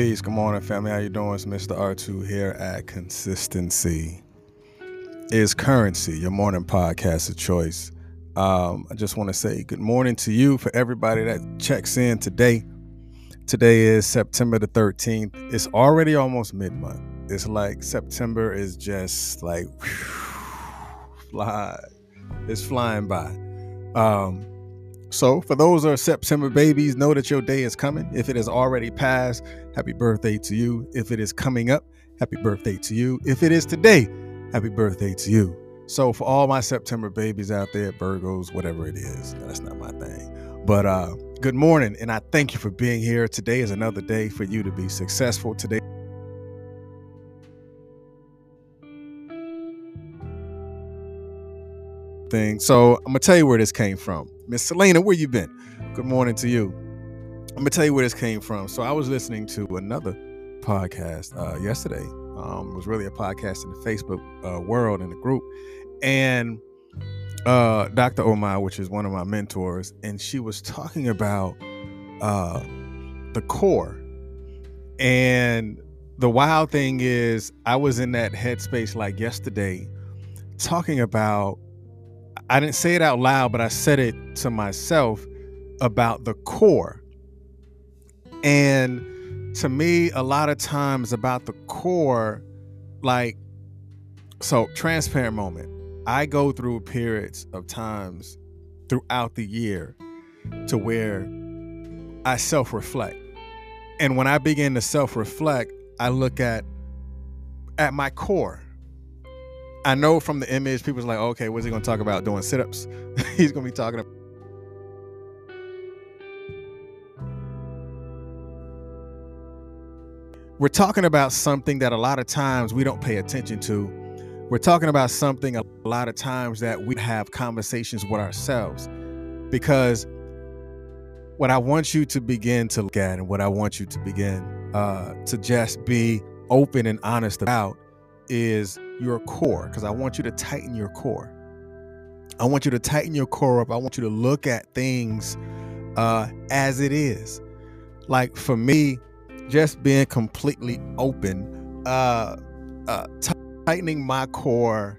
Peace. Good morning, family. How you doing? It's Mr. R2 here at Consistency is Currency, your morning podcast of choice. Um, I just want to say good morning to you for everybody that checks in today. Today is September the 13th. It's already almost mid-month. It's like September is just like whew, fly. It's flying by. Um, so, for those who are September babies, know that your day is coming. If it has already passed, happy birthday to you. If it is coming up, happy birthday to you. If it is today, happy birthday to you. So, for all my September babies out there, Virgos, whatever it is, that's not my thing. But uh, good morning, and I thank you for being here. Today is another day for you to be successful. Today, thing. So I'm gonna tell you where this came from. Miss Selena, where you been? Good morning to you. I'm gonna tell you where this came from. So I was listening to another podcast uh, yesterday. Um, it was really a podcast in the Facebook uh, world in the group, and uh, Dr. Omar, which is one of my mentors, and she was talking about uh, the core. And the wild thing is, I was in that headspace like yesterday, talking about I didn't say it out loud, but I said it to myself about the core. And to me, a lot of times about the core, like, so transparent moment. I go through periods of times throughout the year to where I self reflect. And when I begin to self reflect, I look at at my core I know from the image, people's like, okay, what's he to talk about? Doing sit ups. He's to be talking about. We're talking about something that a lot of times we don't pay attention to. We're talking about something a lot of times that we have conversations with ourselves. Because what I want you to begin to look at and what I want you to begin uh, to just be open and honest about is your core because I want you to tighten your core. I want you to tighten your core up. I want you to look at things uh, as it is. Like for me, just being completely open, uh, uh, t- tightening my core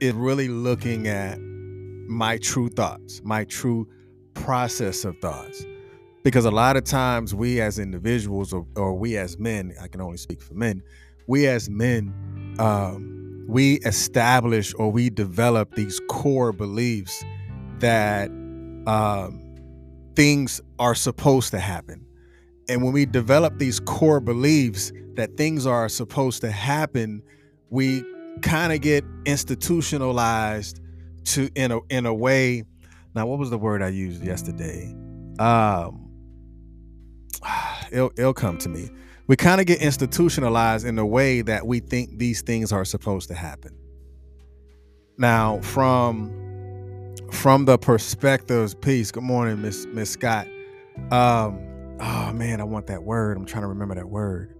is really looking at my true thoughts, my true process of thoughts. Because a lot of times we as individuals or, or we as men, I can only speak for men, we as men, um, we establish or we develop these core beliefs that um, things are supposed to happen. And when we develop these core beliefs that things are supposed to happen, we kind of get institutionalized to in a in a way. Now, what was the word I used yesterday? Um, it'll, it'll come to me we kind of get institutionalized in the way that we think these things are supposed to happen. Now, from from the perspectives piece, good morning, Miss Miss Scott. Um, oh man, I want that word. I'm trying to remember that word.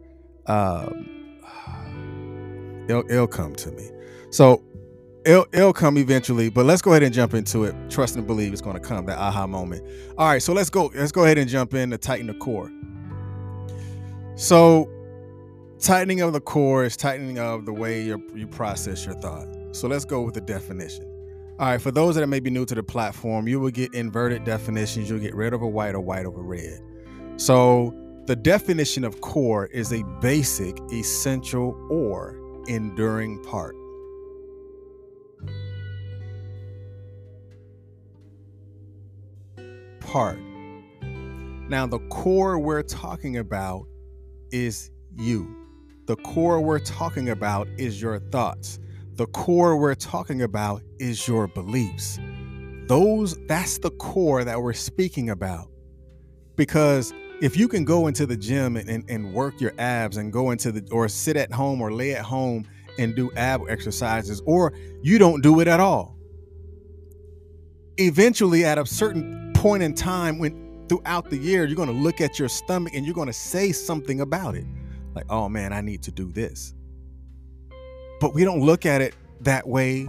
Um, it'll, it'll come to me. So it'll, it'll come eventually, but let's go ahead and jump into it. Trust and believe it's going to come, that aha moment. All right, so let's go. Let's go ahead and jump in to tighten the core. So, tightening of the core is tightening of the way you process your thought. So let's go with the definition. All right, for those that may be new to the platform, you will get inverted definitions. You'll get red over white or white over red. So the definition of core is a basic, essential, or enduring part. Part. Now, the core we're talking about is you. The core we're talking about is your thoughts. The core we're talking about is your beliefs. Those that's the core that we're speaking about. Because if you can go into the gym and, and, and work your abs and go into the or sit at home or lay at home and do ab exercises, or you don't do it at all. Eventually, at a certain point in time, when throughout the year, you're going to look at your stomach and you're going to say something about it. Like, oh man, I need to do this. But we don't look at it that way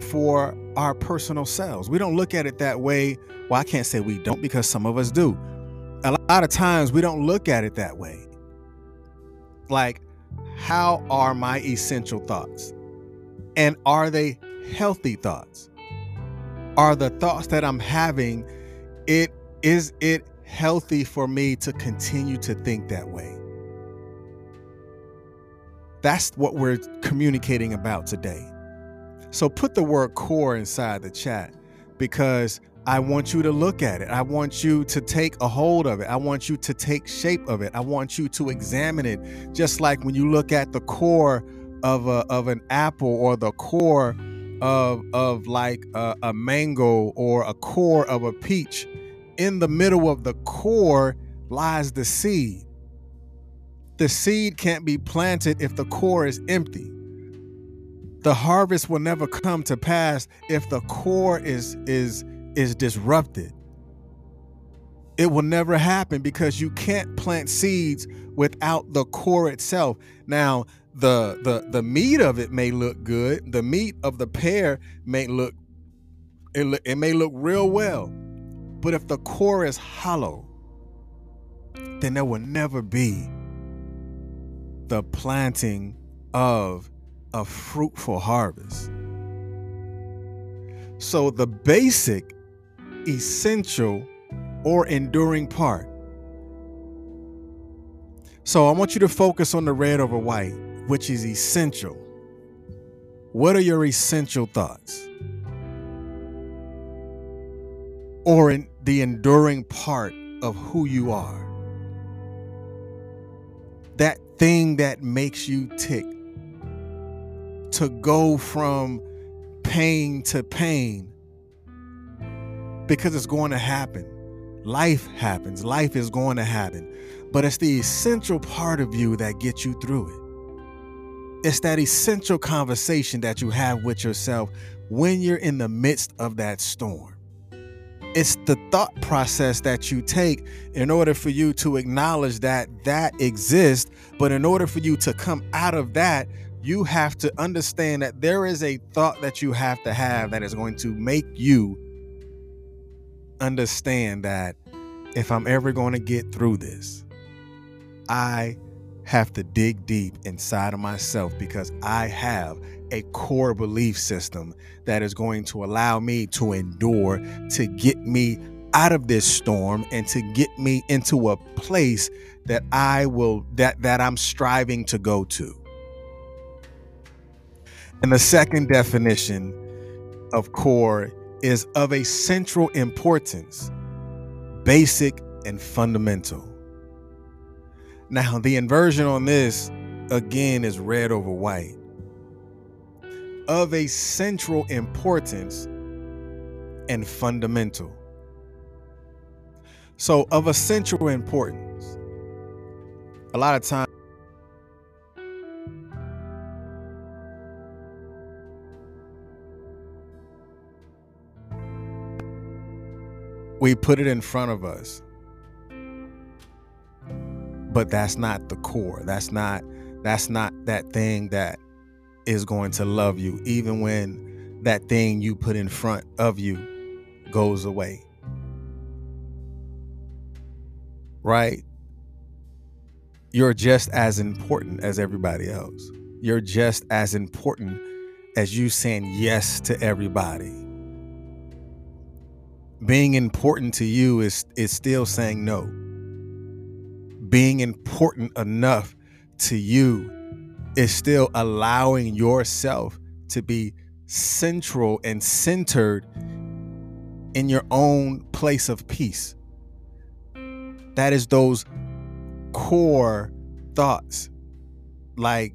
for our personal selves. We don't look at it that way. Well, I can't say we don't because some of us do. A lot of times we don't look at it that way. like how are my essential thoughts? And are they healthy thoughts? Are the thoughts that I'm having it is it healthy for me to continue to think that way? That's what we're communicating about today. So put the word core inside the chat because I want you to look at it. I want you to take a hold of it. I want you to take shape of it. I want you to examine it. Just like when you look at the core of a, of an apple or the core of of like a, a mango or a core of a peach, in the middle of the core lies the seed. The seed can't be planted if the core is empty. The harvest will never come to pass if the core is is is disrupted. It will never happen because you can't plant seeds without the core itself. Now, the the the meat of it may look good. The meat of the pear may look it, it may look real well. But if the core is hollow, then there will never be the planting of a fruitful harvest. So the basic essential, or enduring part. So I want you to focus on the red over white, which is essential. What are your essential thoughts? Or in the enduring part of who you are? That thing that makes you tick. To go from pain to pain because it's going to happen. Life happens. Life is going to happen. But it's the essential part of you that gets you through it. It's that essential conversation that you have with yourself when you're in the midst of that storm. It's the thought process that you take in order for you to acknowledge that that exists. But in order for you to come out of that, you have to understand that there is a thought that you have to have that is going to make you understand that if I'm ever going to get through this, I have to dig deep inside of myself because I have a core belief system that is going to allow me to endure to get me out of this storm and to get me into a place that I will that that I'm striving to go to. And the second definition of core is of a central importance, basic and fundamental. Now, the inversion on this again is red over white. Of a central importance and fundamental. So, of a central importance, a lot of times we put it in front of us. But that's not the core. That's not that's not that thing that is going to love you even when that thing you put in front of you goes away. Right? You're just as important as everybody else. You're just as important as you saying yes to everybody being important to you is is still saying no being important enough to you is still allowing yourself to be central and centered in your own place of peace. That is those core thoughts. Like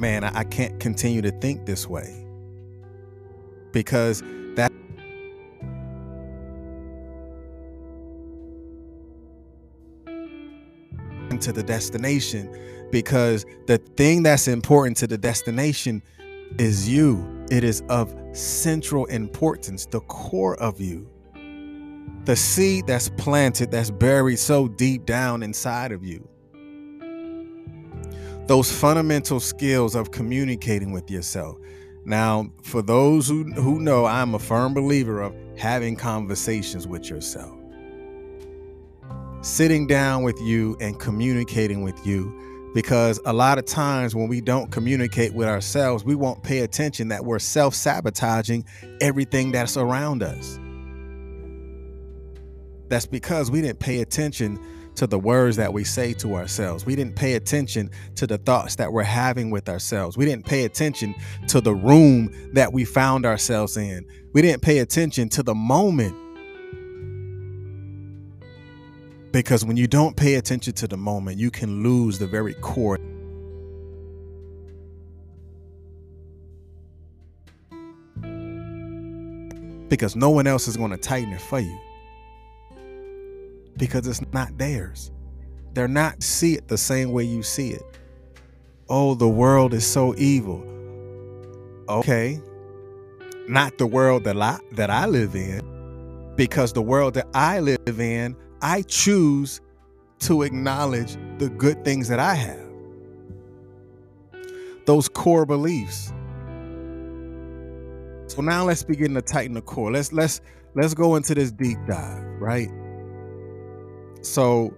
man I, can't continue to think this way because to the destination because the thing that's important to the destination is you. It is of central importance, the core of you. The seed that's planted, that's buried so deep down inside of you. Those fundamental skills of communicating with yourself. Now, for those who, who know, I'm a firm believer of having conversations with yourself sitting down with you and communicating with you because a lot of times when we don't communicate with ourselves, we won't pay attention that we're self sabotaging everything that's around us. That's because we didn't pay attention to the words that we say to ourselves. We didn't pay attention to the thoughts that we're having with ourselves. We didn't pay attention to the room that we found ourselves in. We didn't pay attention to the moment Because when you don't pay attention to the moment, you can lose the very core. Because no one else is going to tighten it for you. Because it's not theirs. They're not see it the same way you see it. Oh, the world is so evil. Okay. Not the world that I that I live in. Because the world that I live in, I choose to acknowledge the good things that I have. Those core beliefs. So now let's begin to tighten the core. Let's let's let's go into this deep dive, right? So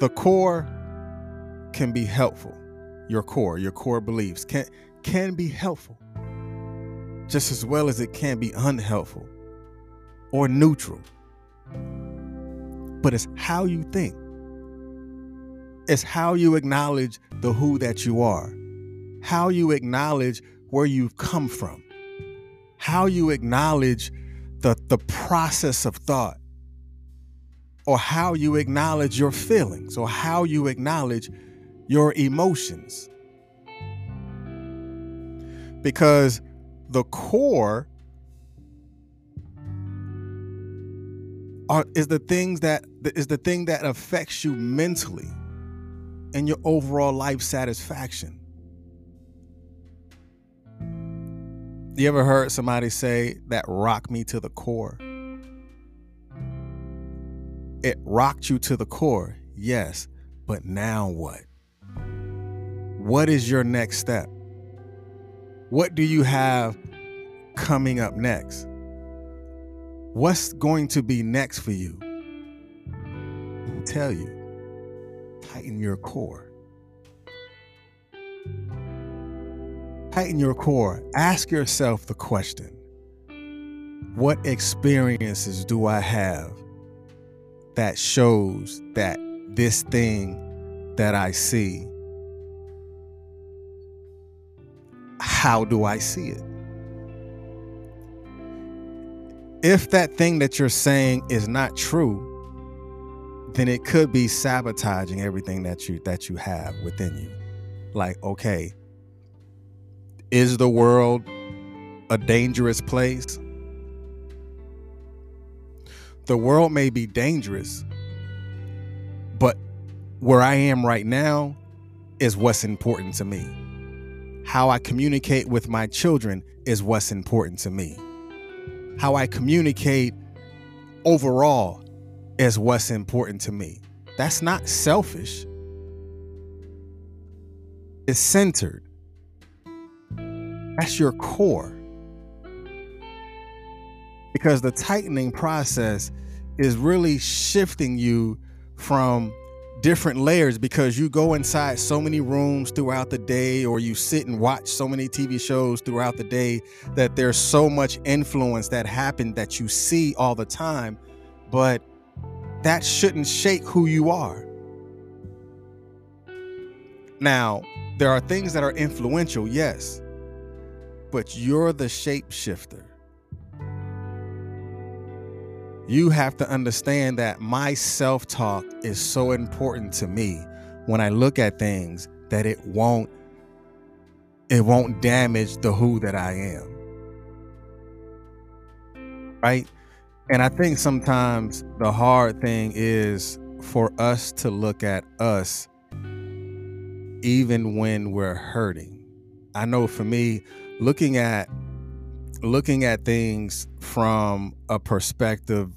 the core can be helpful. Your core, your core beliefs can can be helpful just as well as it can be unhelpful or neutral but it's how you think. It's how you acknowledge the who that you are, how you acknowledge where you've come from, how you acknowledge the, the process of thought, or how you acknowledge your feelings, or how you acknowledge your emotions. Because the core are is the things that is the thing that affects you mentally and your overall life satisfaction. You ever heard somebody say that rocked me to the core? It rocked you to the core, yes, but now what? What is your next step? What do you have coming up next? What's going to be next for you? I'll tell you, tighten your core. Tighten your core. Ask yourself the question What experiences do I have that shows that this thing that I see, how do I see it? If that thing that you're saying is not true, then it could be sabotaging everything that you that you have within you. Like, okay, is the world a dangerous place? The world may be dangerous, but where I am right now is what's important to me. How I communicate with my children is what's important to me how I communicate overall is what's important to me. That's not selfish. It's centered. That's your core. Because the tightening process is really shifting you from different layers because you go inside so many rooms throughout the day or you sit and watch so many TV shows throughout the day that there's so much influence that happen that you see all the time but that shouldn't shake who you are. Now there are things that are influential yes but you're the shapeshifter you have to understand that my self talk is so important to me when I look at things that it won't it won't damage the who that I am. Right? And I think sometimes the hard thing is for us to look at us even when we're hurting. I know for me, looking at looking at things from a perspective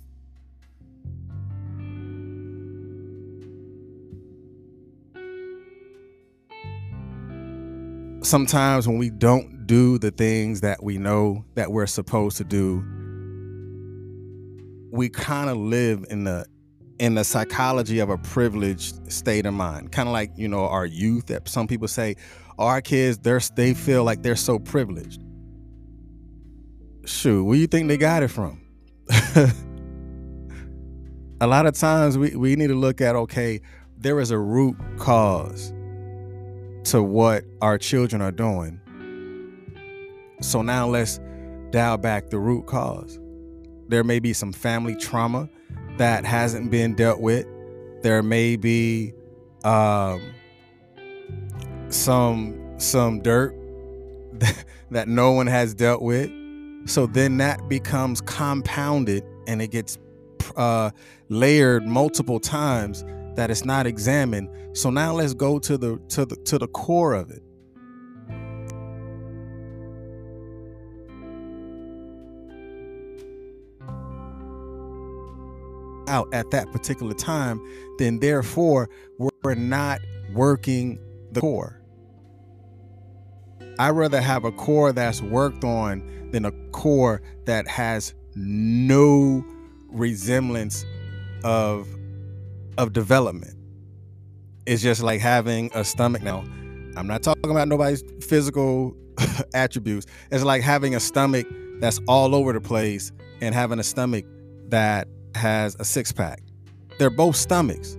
sometimes when we don't do the things that we know that we're supposed to do we kind of live in the in the psychology of a privileged state of mind. Kind of like, you know, our youth that some people say, oh, our kids, they're they feel like they're so privileged. Shoot, where you think they got it from? a lot of times we, we need to look at okay, there is a root cause to what our children are doing. So now let's dial back the root cause. There may be some family trauma that hasn't been dealt with. There may be um, some some dirt that, that no one has dealt with. So then that becomes compounded and it gets uh, layered multiple times that it's not examined. So now let's go to the to the to the core of it. out at that particular time, then therefore we're not working the core. I rather have a core that's worked on than a core that has no resemblance of of development. It's just like having a stomach now. I'm not talking about nobody's physical attributes. It's like having a stomach that's all over the place and having a stomach that has a six pack. They're both stomachs.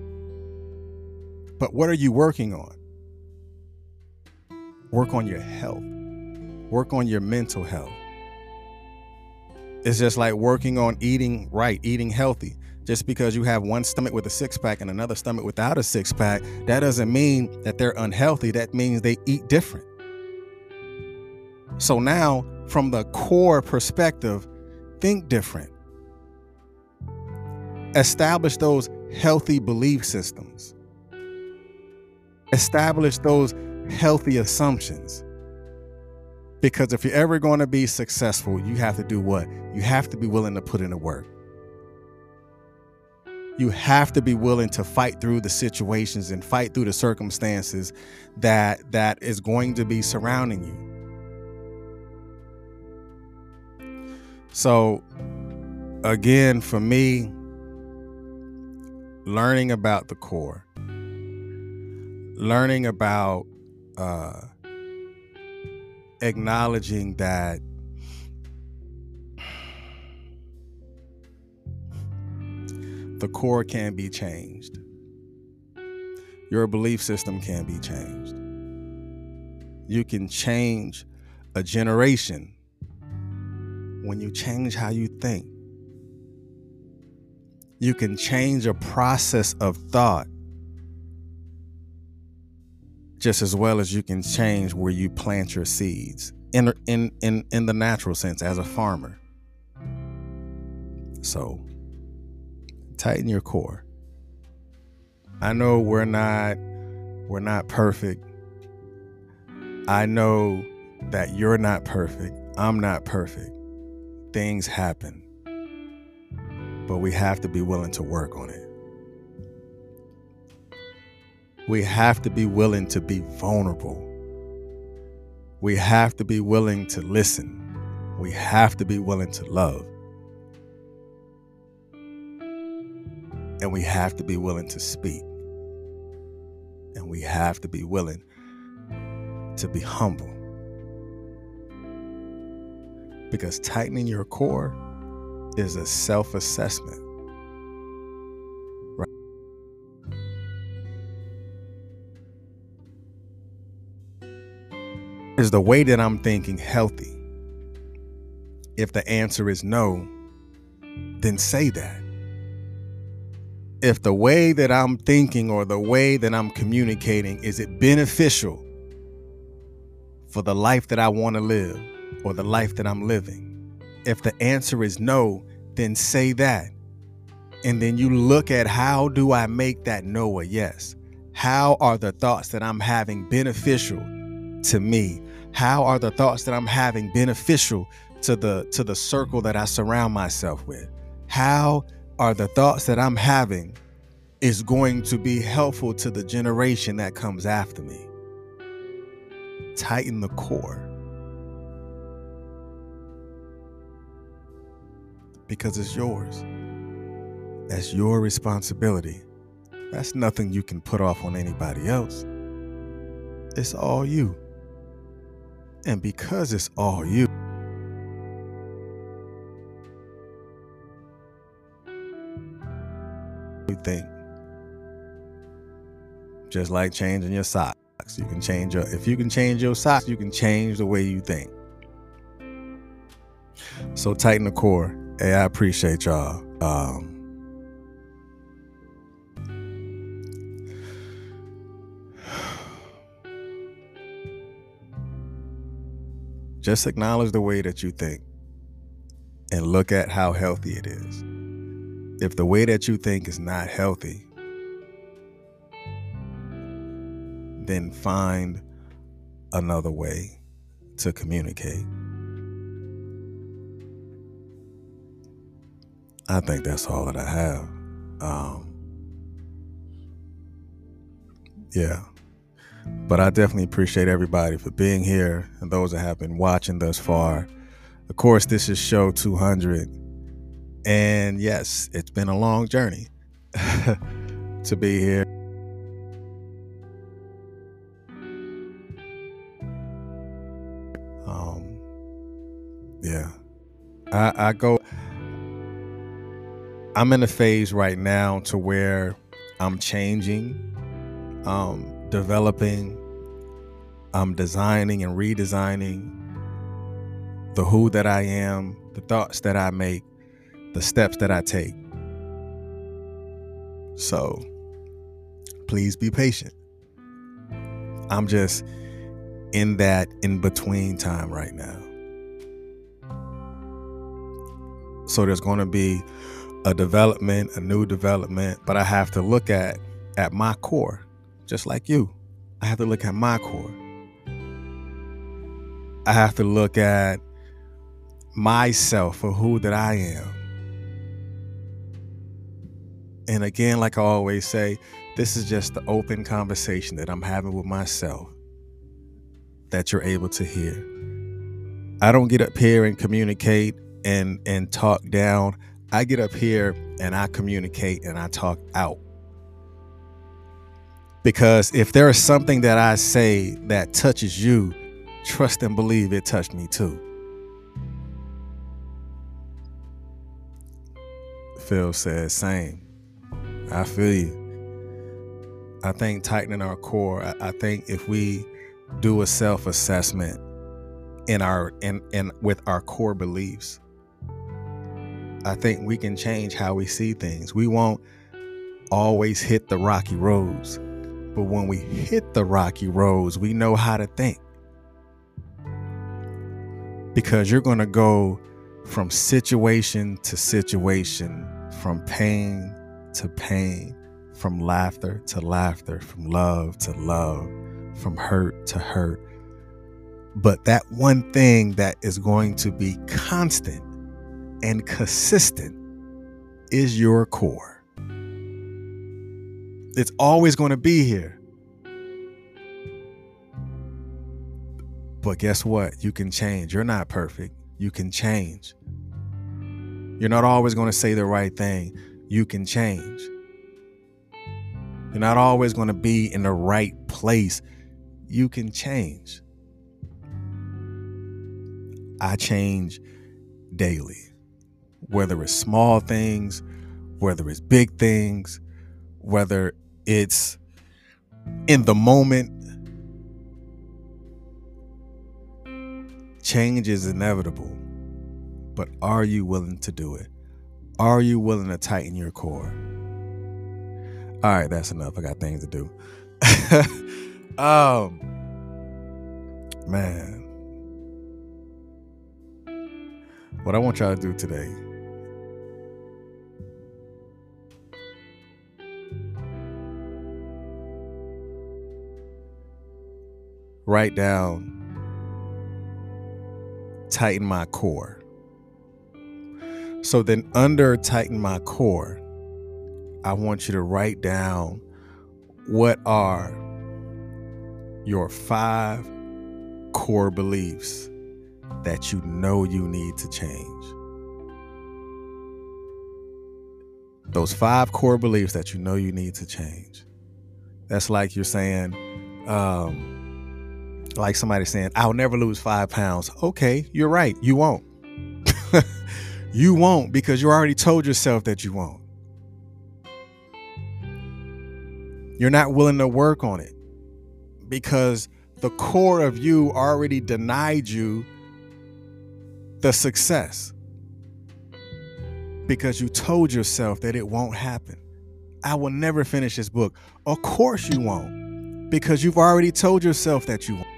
But what are you working on? Work on your health. Work on your mental health. It's just like working on eating right, eating healthy. Just because you have one stomach with a six pack and another stomach without a six pack, that doesn't mean that they're unhealthy. That means they eat different. So now, from the core perspective, think different. Establish those healthy belief systems. Establish those healthy assumptions. Because if you're ever going to be successful, you have to do what? You have to be willing to put in the work. You have to be willing to fight through the situations and fight through the circumstances that that is going to be surrounding you. So again, for me, learning about the core, learning about uh, acknowledging that the core can be changed. Your belief system can be changed. You can change a generation when you change how you think. You can change a process of thought just as well as you can change where you plant your seeds in in in in the natural sense as a farmer. So tighten your core. I know we're not we're not perfect. I know that you're not perfect. I'm not perfect. Things happen. But we have to be willing to work on it. We have to be willing to be vulnerable. We have to be willing to listen. We have to be willing to love. And we have to be willing to speak. And we have to be willing to be humble. Because tightening your core is a self assessment. Is the way that I'm thinking healthy? If the answer is no, then say that if the way that I'm thinking or the way that I'm communicating is it beneficial for the life that I want to live or the life that I'm living? If the answer is no, then say that. And then you look at how do I make that no a yes? How are the thoughts that I'm having beneficial to me? How are the thoughts that I'm having beneficial to the to the circle that I surround myself with? How are the thoughts that I'm having is going to be helpful to the generation that comes after me. Tighten the core. Because it's yours. That's your responsibility. That's nothing you can put off on anybody else. It's all you. And because it's all you, you think. Just like changing your socks. You can change your if you can change your socks, you can change the way you think. So tighten the core. Hey, I appreciate y'all. Um, just acknowledge the way that you think and look at how healthy it is. If the way that you think is not healthy, then find another way to communicate. I think that's all that I have. Um, yeah. But I definitely appreciate everybody for being here and those that have been watching thus far. Of course, this is show 200. And yes, it's been a long journey to be here. Um, yeah, I, I go. I'm in a phase right now to where I'm changing, um, developing, I'm designing and redesigning the who that I am, the thoughts that I make, the steps that I take. So please be patient. I'm just in that in between time right now. So there's going to be a development, a new development, but I have to look at at my core, just like you. I have to look at my core. I have to look at myself for who that I am. And again, like I always say, this is just the open conversation that I'm having with myself that you're able to hear. I don't get up here and communicate and and talk down. I get up here and I communicate and I talk out. Because if there is something that I say that touches you, trust and believe it touched me too. Phil says, same. I feel you. I think tightening our core, I, think if we do a self-assessment in our in, in with our core beliefs, I think we can change how we see things. We won't always hit the rocky roads. But when we hit the rocky roads, we know how to think. Because you're going to go from situation to situation from pain to pain, from laughter to laughter, from love to love, from hurt to hurt. But that one thing that is going to be constant and consistent is your core. It's always going to be here. But guess what? You can change. You're not perfect. You can change. You're not always going to say the right thing. You can change. You're not always going to be in the right place. You can change. I change daily, whether it's small things, whether it's big things, whether it's in the moment. Change is inevitable. But are you willing to do it? Are you willing to tighten your core? All right, that's enough. I got things to do. um, man, what I want y'all to do today. Write down, tighten my core. So then, under tighten my core, I want you to write down what are your five core beliefs that you know you need to change. Those five core beliefs that you know you need to change. That's like you're saying, um, like somebody saying, I'll never lose five pounds. Okay, you're right. You won't. you won't because you already told yourself that you won't. You're not willing to work on it because the core of you already denied you the success because you told yourself that it won't happen. I will never finish this book. Of course you won't because you've already told yourself that you won't.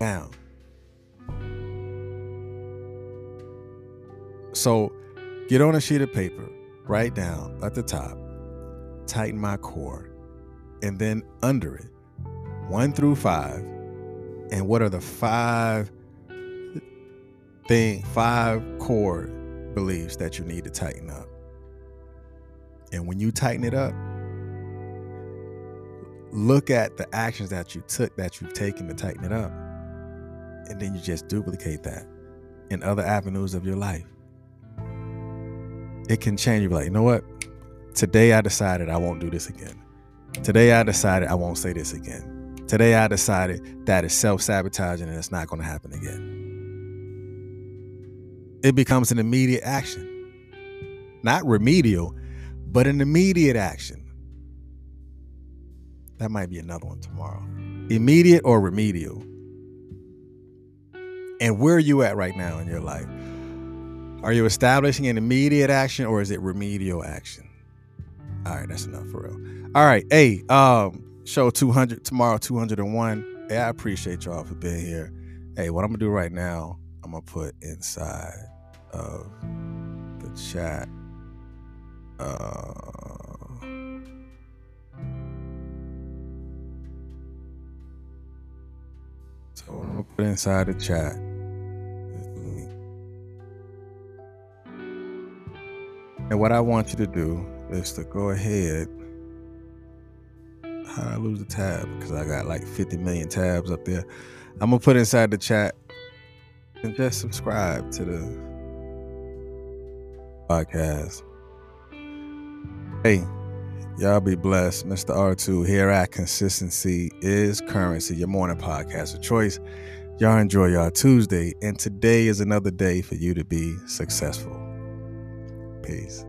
Now, so get on a sheet of paper, write down at the top, tighten my core, and then under it, one through five, and what are the five thing, five core beliefs that you need to tighten up. And when you tighten it up, look at the actions that you took that you've taken to tighten it up. And then you just duplicate that in other avenues of your life. It can change. You're like, you know what? Today I decided I won't do this again. Today I decided I won't say this again. Today I decided that is self sabotaging and it's not going to happen again. It becomes an immediate action, not remedial, but an immediate action. That might be another one tomorrow. Immediate or remedial. And where are you at right now in your life? Are you establishing an immediate action or is it remedial action? All right, that's enough for real. All right, hey, um, show 200 tomorrow 201 hey i appreciate y'all for being here hey what i'm gonna do right now i'm gonna put inside of the chat uh so i'm gonna put inside the chat and what i want you to do is to go ahead how I lose the tab? Because I got like 50 million tabs up there. I'm gonna put inside the chat and just subscribe to the podcast. Hey, y'all be blessed. Mr. R2 here at Consistency is Currency, your morning podcast of choice. Y'all enjoy y'all Tuesday, and today is another day for you to be successful. Peace.